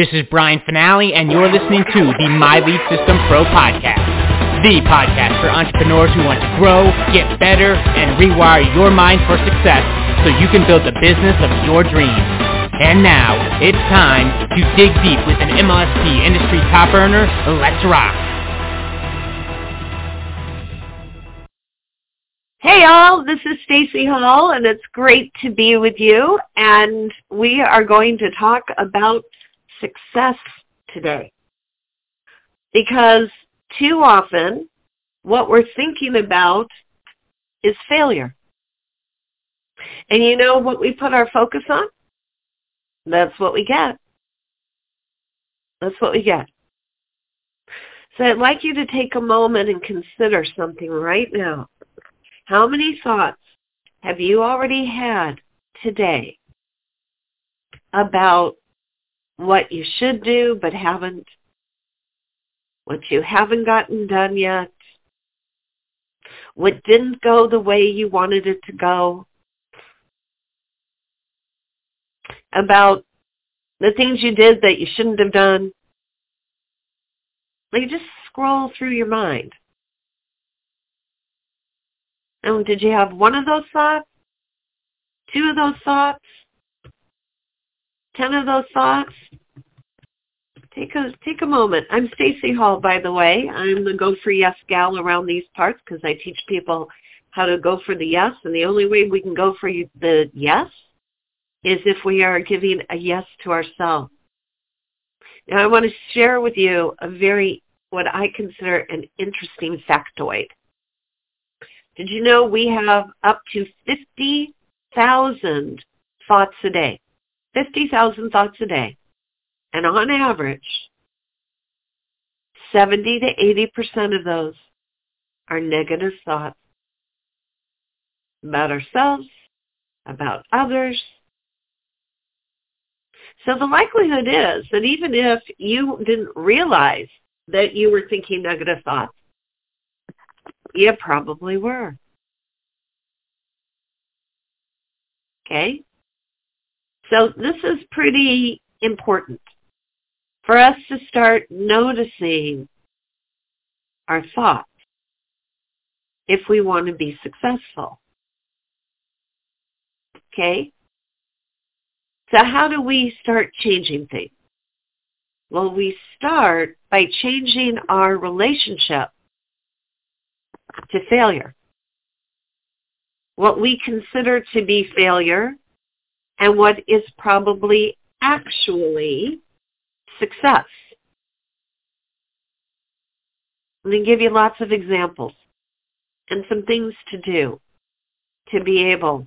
This is Brian Fanale, and you're listening to the My Lead System Pro podcast, the podcast for entrepreneurs who want to grow, get better, and rewire your mind for success so you can build the business of your dreams. And now, it's time to dig deep with an MLSP industry top earner. Let's rock! Hey all, this is Stacy Hall and it's great to be with you and we are going to talk about success today. Because too often what we're thinking about is failure. And you know what we put our focus on? That's what we get. That's what we get. So I'd like you to take a moment and consider something right now. How many thoughts have you already had today about what you should do but haven't, what you haven't gotten done yet, what didn't go the way you wanted it to go, about the things you did that you shouldn't have done. Like you just scroll through your mind. And did you have one of those thoughts? Two of those thoughts? Ten of those thoughts? Take a take a moment. I'm Stacy Hall, by the way. I'm the Go for Yes gal around these parts because I teach people how to go for the yes, and the only way we can go for the yes is if we are giving a yes to ourselves. Now, I want to share with you a very what I consider an interesting factoid. Did you know we have up to 50,000 thoughts a day? 50,000 thoughts a day. And on average, 70 to 80% of those are negative thoughts about ourselves, about others. So the likelihood is that even if you didn't realize that you were thinking negative thoughts, you probably were. Okay? So this is pretty important for us to start noticing our thoughts if we want to be successful. Okay? So how do we start changing things? Well, we start by changing our relationship to failure. What we consider to be failure and what is probably actually success. I'm going to give you lots of examples and some things to do to be able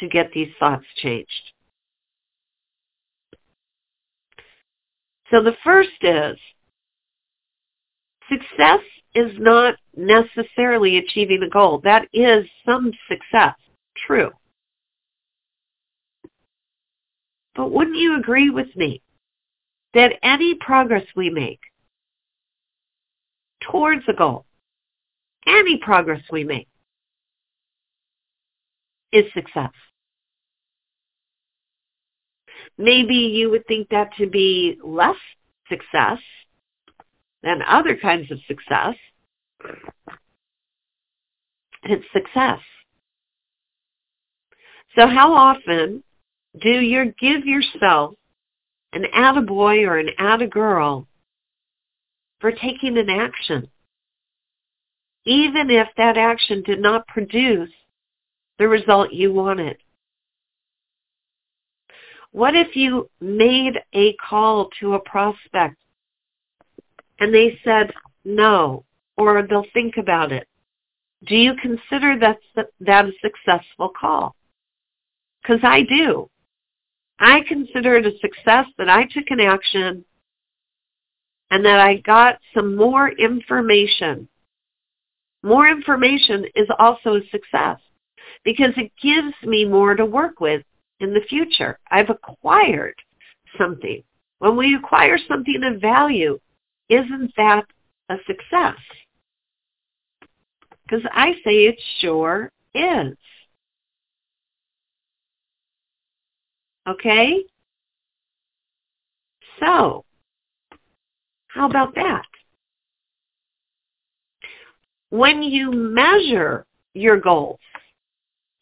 to get these thoughts changed. So the first is success is not necessarily achieving a goal. That is some success. True. But wouldn't you agree with me that any progress we make towards a goal, any progress we make, is success? Maybe you would think that to be less success than other kinds of success. It's success. So how often do you give yourself an attaboy or an attagirl for taking an action? Even if that action did not produce the result you wanted. What if you made a call to a prospect and they said no, or they'll think about it. Do you consider that, that a successful call? Because I do. I consider it a success that I took an action and that I got some more information. More information is also a success because it gives me more to work with in the future. I've acquired something. When we acquire something of value, isn't that a success? Because I say it sure is. Okay? So, how about that? When you measure your goals,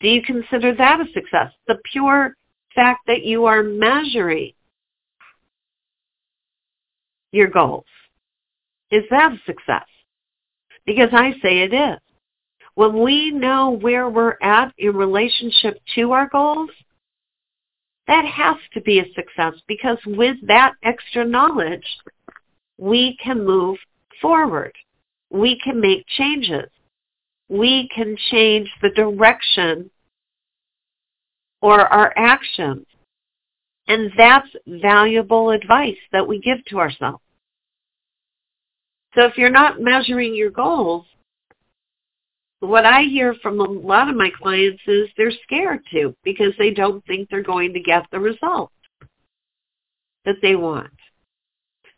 do you consider that a success? The pure fact that you are measuring your goals. Is that a success? Because I say it is. When we know where we're at in relationship to our goals, that has to be a success because with that extra knowledge, we can move forward. We can make changes. We can change the direction or our actions. And that's valuable advice that we give to ourselves. So if you're not measuring your goals, what I hear from a lot of my clients is they're scared to because they don't think they're going to get the result that they want.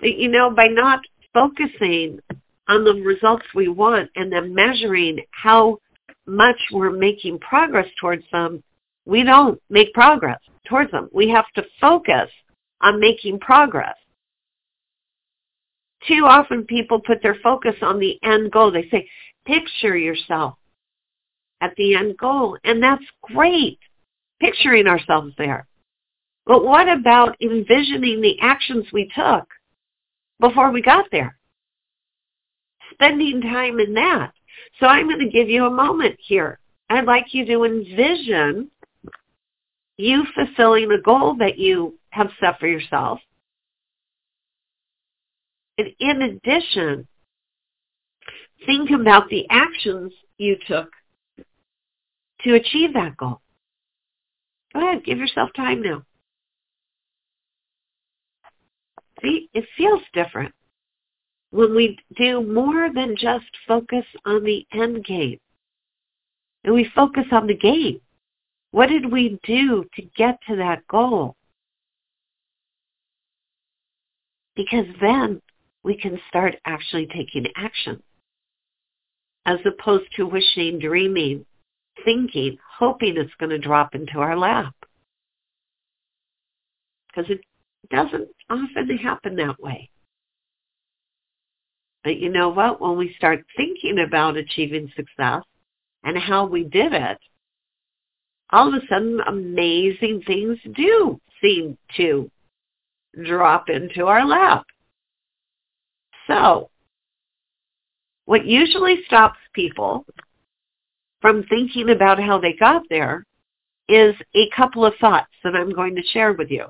You know, by not focusing on the results we want and then measuring how much we're making progress towards them, we don't make progress towards them. We have to focus on making progress. Too often people put their focus on the end goal. They say, picture yourself at the end goal. And that's great, picturing ourselves there. But what about envisioning the actions we took before we got there? Spending time in that. So I'm going to give you a moment here. I'd like you to envision you fulfilling a goal that you have set for yourself. And in addition, think about the actions you took to achieve that goal. Go ahead, give yourself time now. See, it feels different when we do more than just focus on the end game. And we focus on the game. What did we do to get to that goal? Because then we can start actually taking action as opposed to wishing, dreaming, thinking, hoping it's going to drop into our lap. Because it doesn't often happen that way. But you know what? When we start thinking about achieving success and how we did it, all of a sudden amazing things do seem to drop into our lap. So, what usually stops people from thinking about how they got there is a couple of thoughts that I'm going to share with you.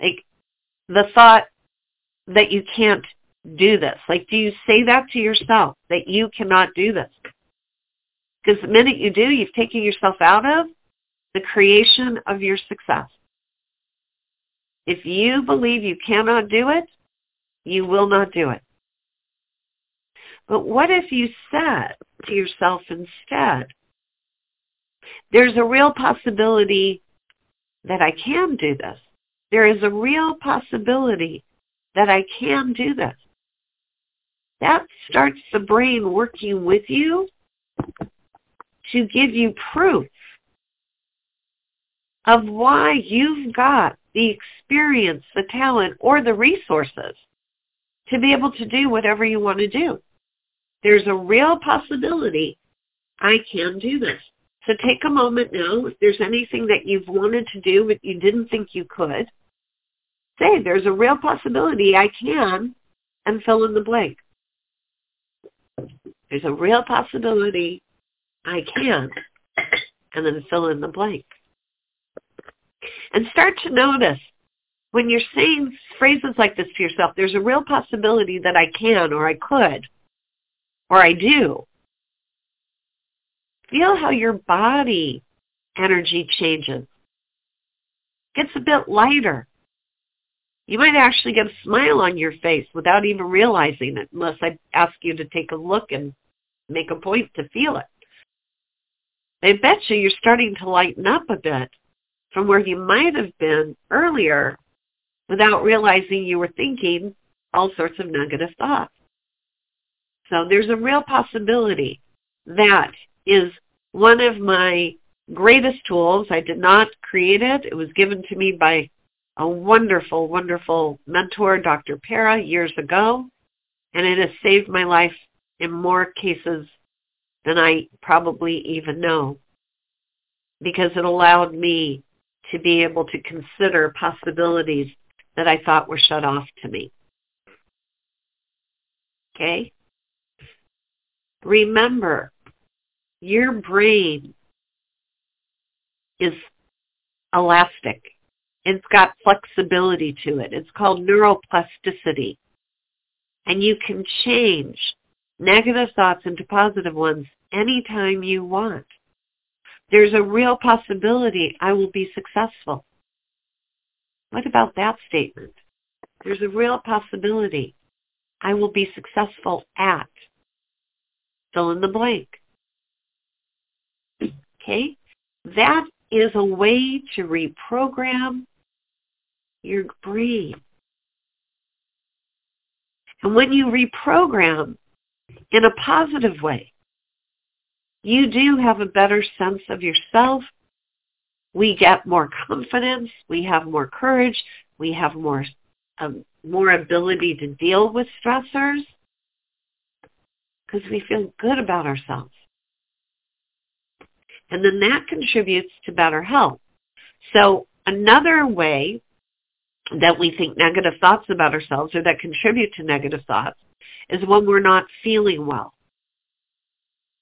Like the thought that you can't do this. Like, do you say that to yourself, that you cannot do this? Because the minute you do, you've taken yourself out of the creation of your success. If you believe you cannot do it, you will not do it. But what if you said to yourself instead, there's a real possibility that I can do this. There is a real possibility that I can do this. That starts the brain working with you to give you proof of why you've got the experience, the talent, or the resources to be able to do whatever you want to do. There's a real possibility I can do this. So take a moment now. If there's anything that you've wanted to do but you didn't think you could, say there's a real possibility I can and fill in the blank. There's a real possibility I can and then fill in the blank. And start to notice when you're saying phrases like this to yourself, there's a real possibility that I can or I could or I do. Feel how your body energy changes. Gets a bit lighter. You might actually get a smile on your face without even realizing it unless I ask you to take a look and make a point to feel it. I bet you you're starting to lighten up a bit from where you might have been earlier without realizing you were thinking all sorts of negative thoughts. So there's a real possibility that is one of my greatest tools. I did not create it. It was given to me by a wonderful, wonderful mentor, Dr. Para, years ago, and it has saved my life in more cases than I probably even know because it allowed me to be able to consider possibilities that I thought were shut off to me. Okay? Remember, your brain is elastic. It's got flexibility to it. It's called neuroplasticity. And you can change negative thoughts into positive ones anytime you want. There's a real possibility I will be successful. What about that statement? There's a real possibility I will be successful at. Fill in the blank. Okay? That is a way to reprogram your brain. And when you reprogram in a positive way, you do have a better sense of yourself. We get more confidence. We have more courage. We have more, um, more ability to deal with stressors because we feel good about ourselves. And then that contributes to better health. So another way that we think negative thoughts about ourselves or that contribute to negative thoughts is when we're not feeling well.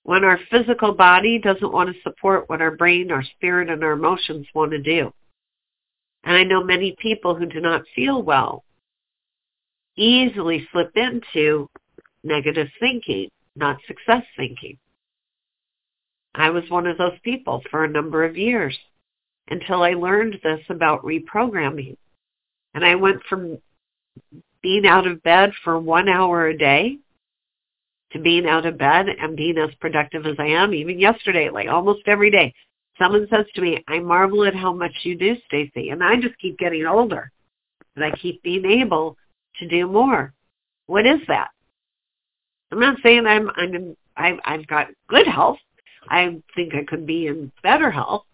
When our physical body doesn't want to support what our brain, our spirit, and our emotions want to do. And I know many people who do not feel well easily slip into negative thinking, not success thinking. I was one of those people for a number of years until I learned this about reprogramming. And I went from being out of bed for one hour a day to being out of bed and being as productive as I am, even yesterday, like almost every day. Someone says to me, I marvel at how much you do, Stacy. And I just keep getting older. But I keep being able to do more. What is that? I'm not saying I'm I'm in, I've, I've got good health. I think I could be in better health.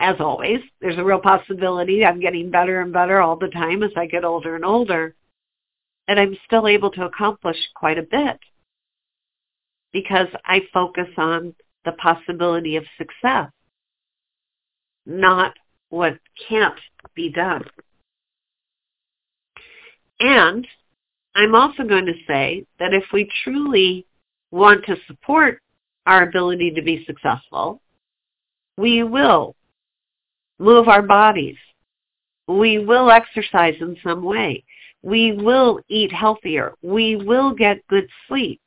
As always, there's a real possibility I'm getting better and better all the time as I get older and older. And I'm still able to accomplish quite a bit because I focus on the possibility of success, not what can't be done. And I'm also going to say that if we truly want to support our ability to be successful, we will move our bodies. We will exercise in some way. We will eat healthier. We will get good sleep.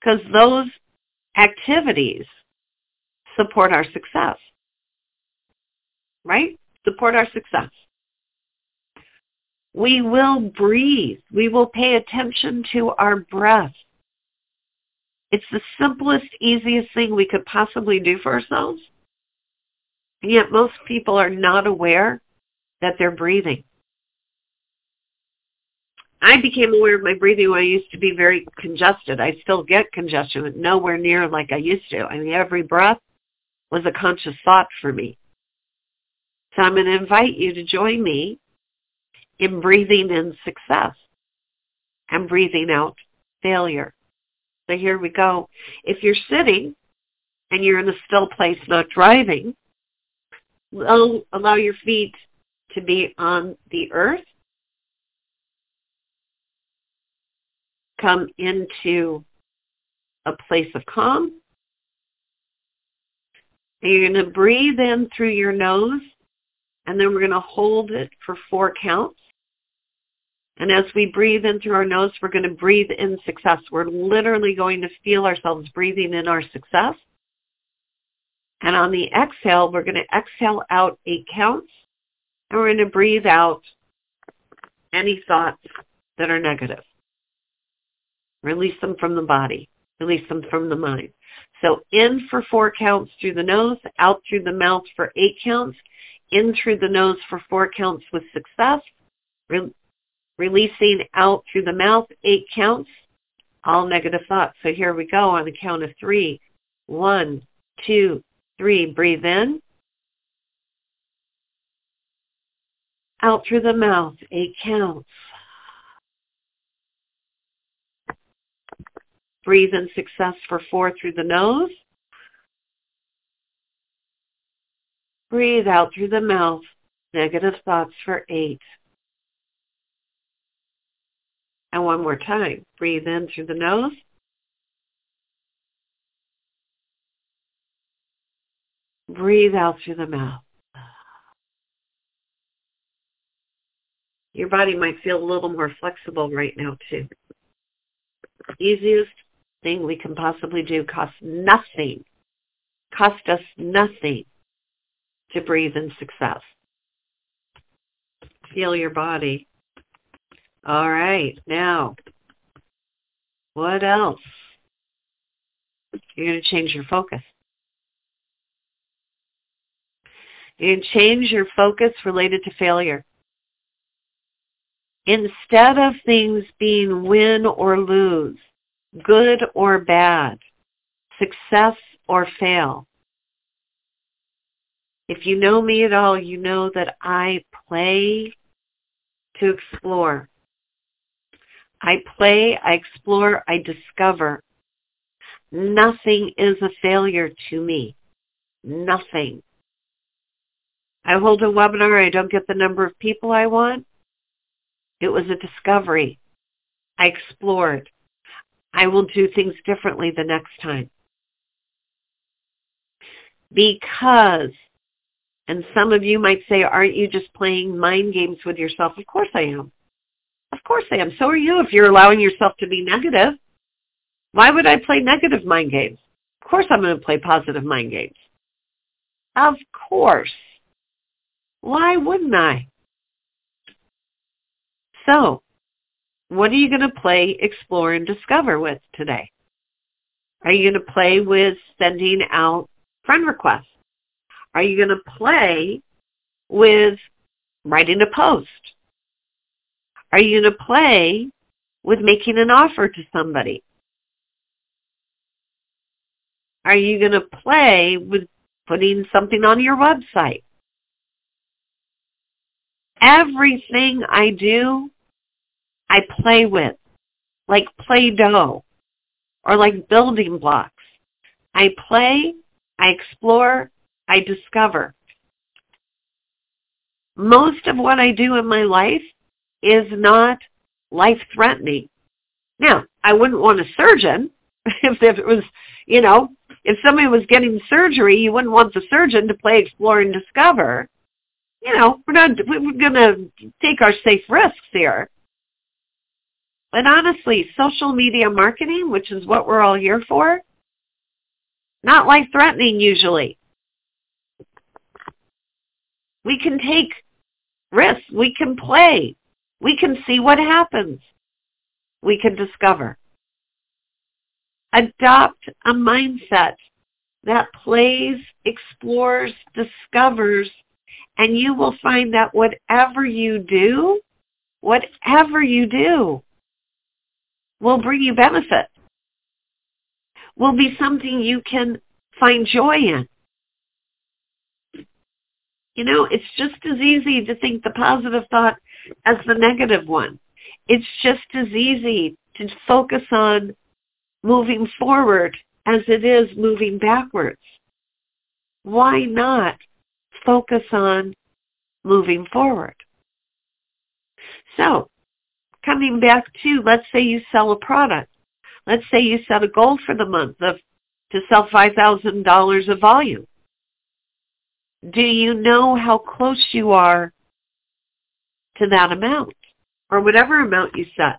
Because those activities support our success. Right? Support our success. We will breathe. We will pay attention to our breath. It's the simplest, easiest thing we could possibly do for ourselves. And yet most people are not aware that they're breathing. I became aware of my breathing when I used to be very congested. I still get congestion, but nowhere near like I used to. I mean, every breath was a conscious thought for me. So I'm going to invite you to join me in breathing in success and breathing out failure. So here we go. If you're sitting and you're in a still place, not driving, allow your feet to be on the earth. Come into a place of calm. And you're going to breathe in through your nose, and then we're going to hold it for four counts. And as we breathe in through our nose, we're going to breathe in success. We're literally going to feel ourselves breathing in our success. And on the exhale, we're going to exhale out eight counts. And we're going to breathe out any thoughts that are negative. Release them from the body. Release them from the mind. So in for four counts through the nose, out through the mouth for eight counts, in through the nose for four counts with success, releasing out through the mouth, eight counts, all negative thoughts. So here we go on the count of three. One, two, three. Breathe in. out through the mouth, eight counts. Breathe in success for four through the nose. Breathe out through the mouth, negative thoughts for eight. And one more time. Breathe in through the nose. Breathe out through the mouth. Your body might feel a little more flexible right now too. Easiest thing we can possibly do costs nothing. Cost us nothing to breathe in success. Feel your body. All right, now, what else? You're going to change your focus. To change your focus related to failure. Instead of things being win or lose, good or bad, success or fail, if you know me at all, you know that I play to explore. I play, I explore, I discover. Nothing is a failure to me. Nothing. I hold a webinar, I don't get the number of people I want. It was a discovery. I explored. I will do things differently the next time. Because and some of you might say, aren't you just playing mind games with yourself? Of course I am. Of course I am. So are you if you're allowing yourself to be negative. Why would I play negative mind games? Of course I'm going to play positive mind games. Of course. Why wouldn't I? So, what are you going to play, explore, and discover with today? Are you going to play with sending out friend requests? Are you going to play with writing a post? Are you going to play with making an offer to somebody? Are you going to play with putting something on your website? Everything I do, I play with, like Play-Doh or like building blocks. I play, I explore, I discover. Most of what I do in my life is not life-threatening. Now, I wouldn't want a surgeon if, if it was, you know, if somebody was getting surgery, you wouldn't want the surgeon to play explore and discover. You know, we're not, we're going to take our safe risks here. But honestly, social media marketing, which is what we're all here for, not life-threatening usually. We can take risks. We can play. We can see what happens. We can discover. Adopt a mindset that plays, explores, discovers, and you will find that whatever you do, whatever you do, will bring you benefit, will be something you can find joy in. You know, it's just as easy to think the positive thought as the negative one. It's just as easy to focus on moving forward as it is moving backwards. Why not focus on moving forward? So, coming back to, let's say you sell a product. Let's say you set a goal for the month of to sell $5,000 of volume. Do you know how close you are to that amount or whatever amount you set?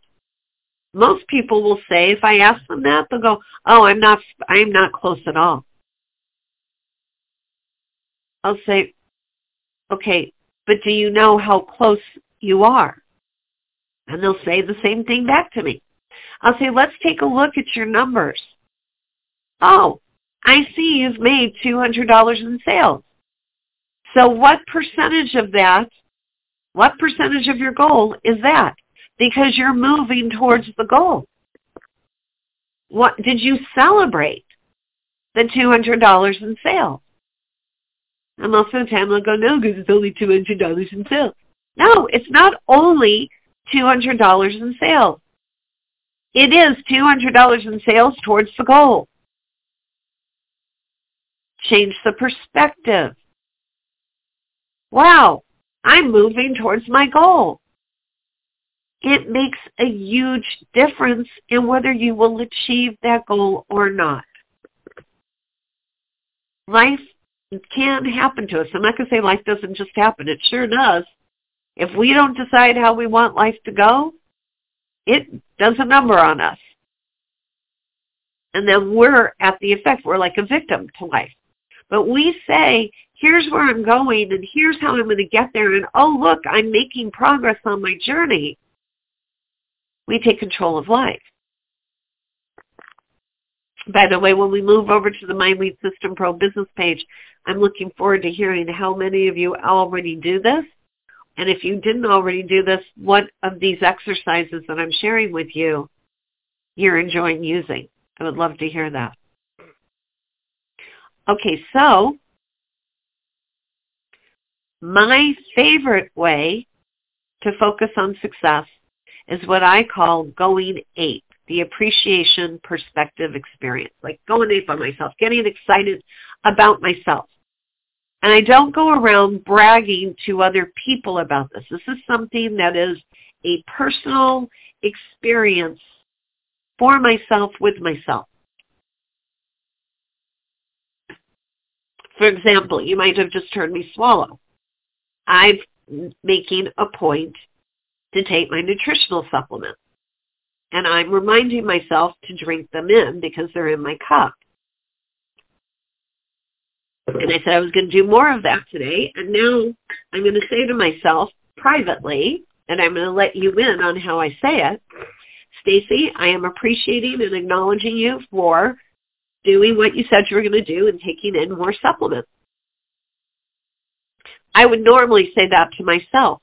Most people will say, if I ask them that, they'll go, oh, I'm not, I'm not close at all. I'll say, okay, but do you know how close you are? And they'll say the same thing back to me. I'll say, let's take a look at your numbers. Oh, I see you've made $200 in sales. So what percentage of that, what percentage of your goal is that? Because you're moving towards the goal. What did you celebrate the $200 in sales? And most of the time they'll go, no, because it's only $200 in sales. No, it's not only $200 in sales. It is $200 in sales towards the goal. Change the perspective. Wow, I'm moving towards my goal. It makes a huge difference in whether you will achieve that goal or not. Life can happen to us. I'm not going to say life doesn't just happen. It sure does. If we don't decide how we want life to go, it does a number on us. And then we're at the effect. We're like a victim to life. But we say, here's where I'm going and here's how I'm going to get there. And oh, look, I'm making progress on my journey. We take control of life. By the way, when we move over to the My Lead System Pro business page, I'm looking forward to hearing how many of you already do this. And if you didn't already do this, what of these exercises that I'm sharing with you you're enjoying using? I would love to hear that. Okay, so my favorite way to focus on success is what I call going ape, the appreciation perspective experience, like going ape on myself, getting excited about myself. And I don't go around bragging to other people about this. This is something that is a personal experience for myself with myself. For example, you might have just heard me swallow. I'm making a point to take my nutritional supplements. And I'm reminding myself to drink them in because they're in my cup. And I said I was going to do more of that today. And now I'm going to say to myself privately, and I'm going to let you in on how I say it, Stacy, I am appreciating and acknowledging you for doing what you said you were going to do and taking in more supplements. I would normally say that to myself.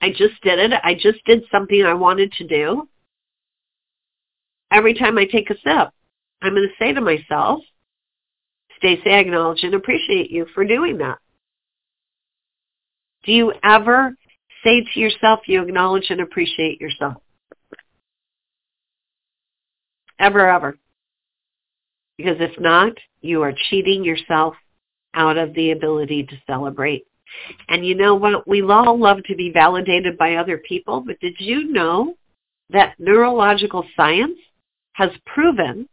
I just did it. I just did something I wanted to do. Every time I take a sip, I'm going to say to myself, Stacy, I acknowledge and appreciate you for doing that. Do you ever say to yourself you acknowledge and appreciate yourself? Ever, ever. Because if not, you are cheating yourself out of the ability to celebrate. And you know what? We all love to be validated by other people, but did you know that neurological science has proven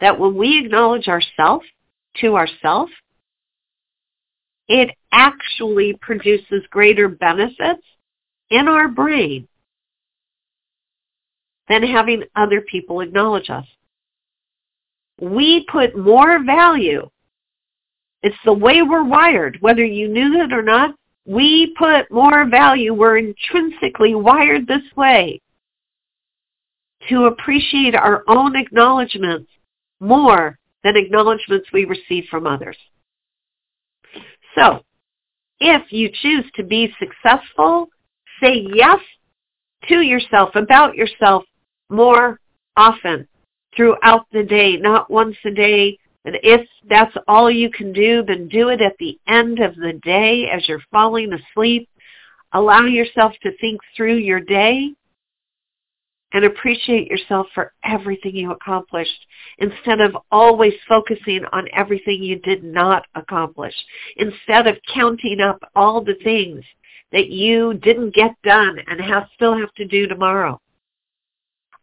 that when we acknowledge ourselves to ourselves, it actually produces greater benefits in our brain than having other people acknowledge us we put more value. It's the way we're wired. Whether you knew it or not, we put more value. We're intrinsically wired this way to appreciate our own acknowledgments more than acknowledgments we receive from others. So, if you choose to be successful, say yes to yourself, about yourself more often throughout the day, not once a day. And if that's all you can do, then do it at the end of the day as you're falling asleep. Allow yourself to think through your day and appreciate yourself for everything you accomplished instead of always focusing on everything you did not accomplish. Instead of counting up all the things that you didn't get done and have, still have to do tomorrow.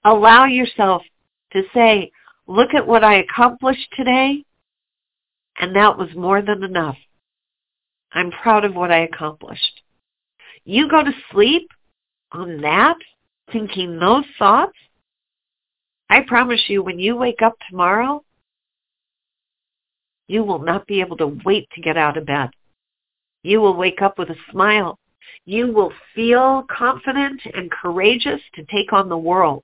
Allow yourself to say, look at what I accomplished today, and that was more than enough. I'm proud of what I accomplished. You go to sleep on that, thinking those thoughts, I promise you when you wake up tomorrow, you will not be able to wait to get out of bed. You will wake up with a smile. You will feel confident and courageous to take on the world.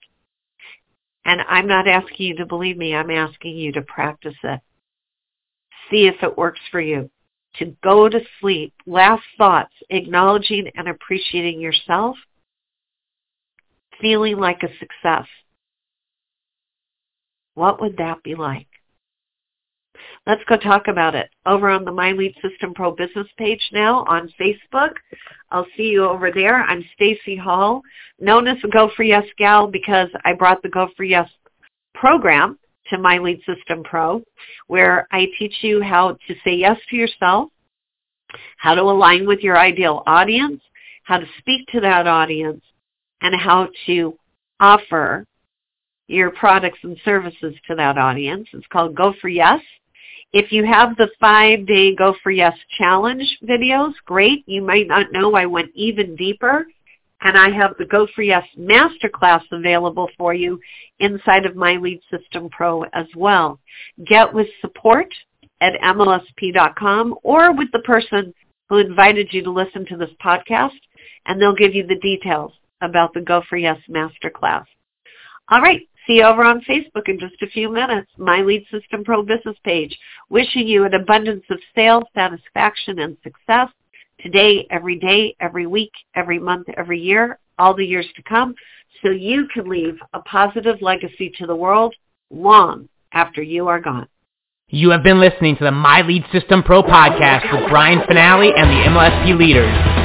And I'm not asking you to believe me. I'm asking you to practice it. See if it works for you. To go to sleep, last thoughts, acknowledging and appreciating yourself, feeling like a success. What would that be like? Let's go talk about it over on the My Lead System Pro business page now on Facebook. I'll see you over there. I'm Stacy Hall, known as the Go for Yes gal because I brought the Go for Yes program to My Lead System Pro, where I teach you how to say yes to yourself, how to align with your ideal audience, how to speak to that audience, and how to offer your products and services to that audience. It's called Go for Yes. If you have the five-day Go for Yes challenge videos, great. You might not know I went even deeper. And I have the Go for Yes Masterclass available for you inside of My Lead System Pro as well. Get with support at MLSP.com or with the person who invited you to listen to this podcast, and they'll give you the details about the Go for Yes Masterclass. All right. See you over on Facebook in just a few minutes. My Lead System Pro business page. Wishing you an abundance of sales, satisfaction, and success today, every day, every week, every month, every year, all the years to come, so you can leave a positive legacy to the world long after you are gone. You have been listening to the My Lead System Pro podcast with Brian Fanale and the MLSP leaders.